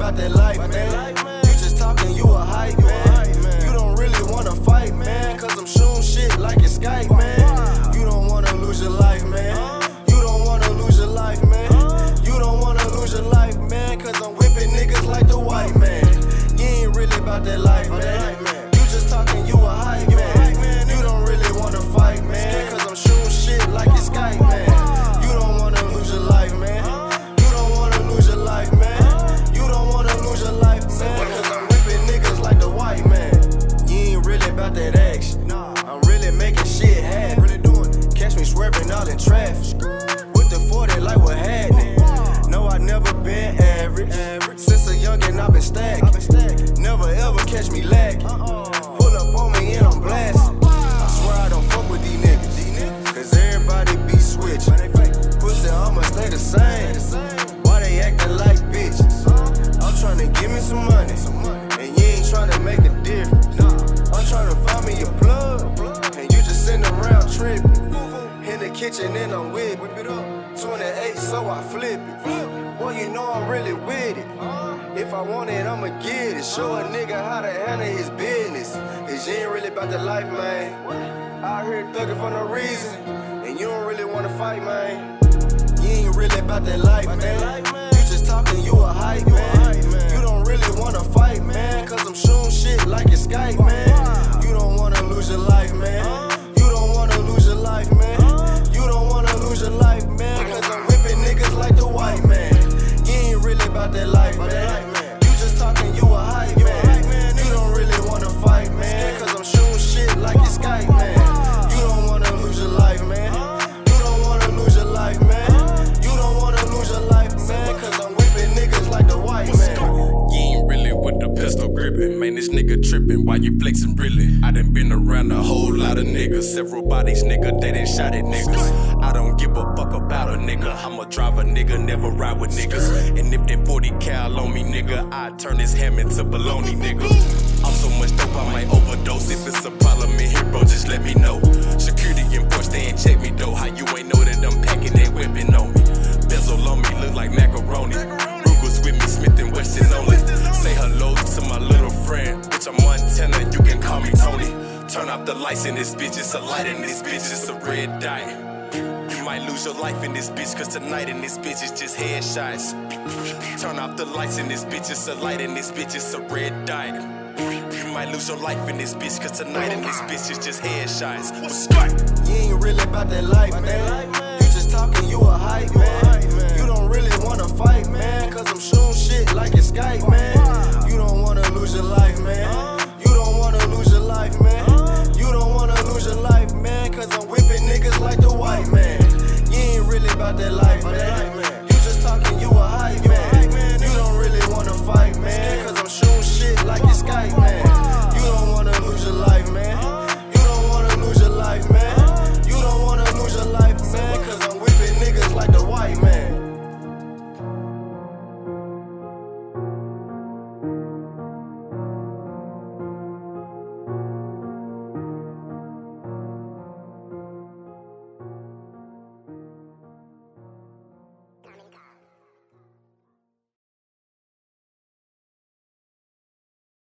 about that life, man. You just talking, you a hype, man. You don't really wanna fight, man. Catch me lacking. Pull up on me and I'm blasting. I swear I don't fuck with these niggas. Cause everybody be switching. Pussy, I'ma stay the same. Why they acting like bitches? I'm tryna give me some money. And you ain't tryna make a difference. I'm tryna find me a plug. And you just sitting around tripping. In the kitchen and I'm whip it up. 28, so I flip it. Boy, you know I'm really with it. If I want it, I'ma get it. Show a nigga how to handle his business. Cause you ain't really about the life, man. Out here thugging for no reason. And you don't really wanna fight, man. You ain't really about that life, man. You just talking, you a hype, man. You don't really wanna fight, man. Cause I'm shooting shit like it's Skype, man. You don't wanna lose your life, man. That life, man. Pistol gripping. Man, this nigga tripping. Why you flexing really? I done been around a whole lot of niggas. Several bodies, nigga. They done shot at niggas. I don't give a fuck about a nigga. I'ma drive a nigga. Never ride with niggas. And if that 40 cal on me, nigga, I turn this ham into baloney, nigga. I'm so much dope, I might overdose. If it's a problem in here, bro, just let me know. Security enforced, they ain't check me though. How you ain't know that I'm packing Turn off the lights in this bitch, it's a light in this bitch, it's a red dot. You might lose your life in this bitch, cause tonight in this bitch is just headshots. Turn off the lights in this bitch, it's a light in this bitch, it's a red dot. You might lose your life in this bitch, cause tonight in this bitch is just headshots. What's good? You ain't really about that life, man. You just talking, you a hype, man. You don't really wanna fight, man. Cause I'm shooting shit like it's Skype, man. That life,